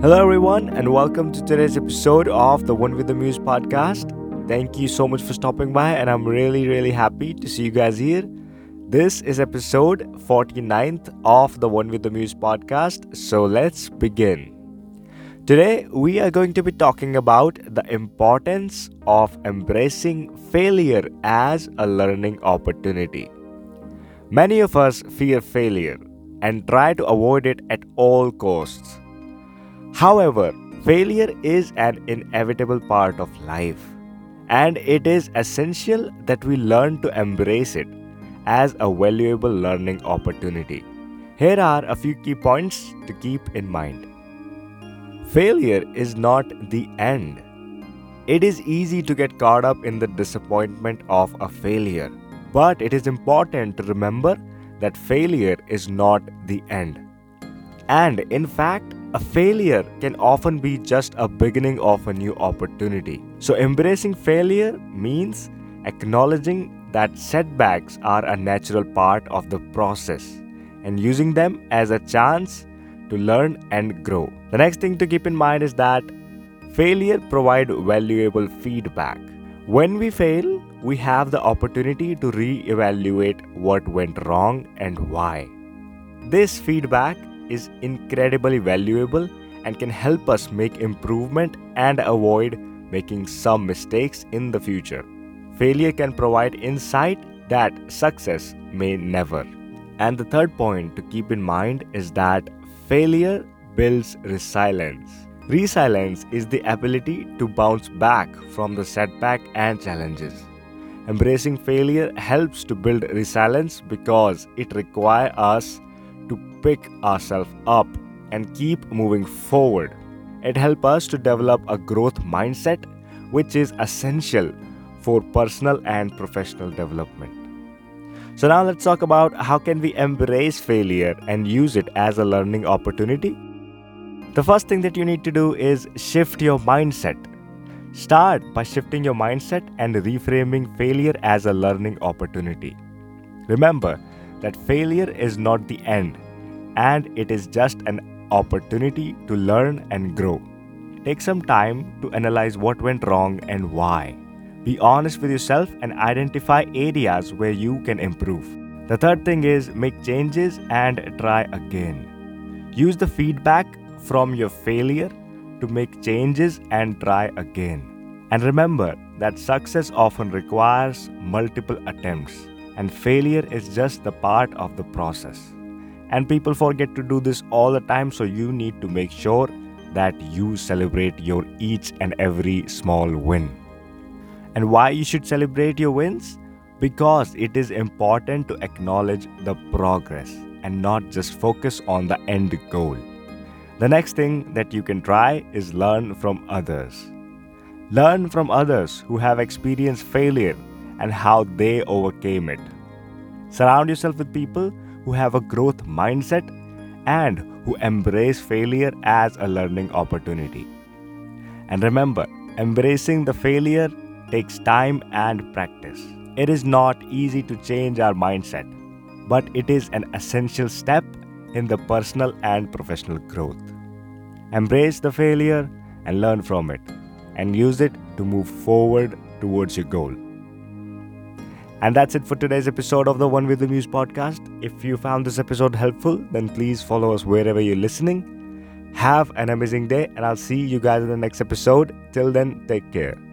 Hello, everyone, and welcome to today's episode of the One with the Muse podcast. Thank you so much for stopping by, and I'm really, really happy to see you guys here. This is episode 49th of the One with the Muse podcast, so let's begin. Today, we are going to be talking about the importance of embracing failure as a learning opportunity. Many of us fear failure and try to avoid it at all costs. However, failure is an inevitable part of life, and it is essential that we learn to embrace it as a valuable learning opportunity. Here are a few key points to keep in mind. Failure is not the end. It is easy to get caught up in the disappointment of a failure, but it is important to remember that failure is not the end. And in fact, a failure can often be just a beginning of a new opportunity. So, embracing failure means acknowledging that setbacks are a natural part of the process and using them as a chance to learn and grow. The next thing to keep in mind is that failure provide valuable feedback. When we fail, we have the opportunity to re-evaluate what went wrong and why. This feedback is incredibly valuable and can help us make improvement and avoid making some mistakes in the future. Failure can provide insight that success may never. And the third point to keep in mind is that failure builds resilience. Resilience is the ability to bounce back from the setback and challenges. Embracing failure helps to build resilience because it requires us to pick ourselves up and keep moving forward. It helps us to develop a growth mindset, which is essential for personal and professional development. So now let's talk about how can we embrace failure and use it as a learning opportunity. The first thing that you need to do is shift your mindset. Start by shifting your mindset and reframing failure as a learning opportunity. Remember, that failure is not the end and it is just an opportunity to learn and grow. Take some time to analyze what went wrong and why. Be honest with yourself and identify areas where you can improve. The third thing is make changes and try again. Use the feedback from your failure to make changes and try again. And remember that success often requires multiple attempts and failure is just the part of the process. And people forget to do this all the time, so you need to make sure that you celebrate your each and every small win. And why you should celebrate your wins? Because it is important to acknowledge the progress and not just focus on the end goal. The next thing that you can try is learn from others. Learn from others who have experienced failure and how they overcame it. Surround yourself with people who have a growth mindset and who embrace failure as a learning opportunity. And remember, embracing the failure takes time and practice. It is not easy to change our mindset, but it is an essential step in the personal and professional growth. Embrace the failure and learn from it, and use it to move forward towards your goal. And that's it for today's episode of the One with the Muse podcast. If you found this episode helpful, then please follow us wherever you're listening. Have an amazing day, and I'll see you guys in the next episode. Till then, take care.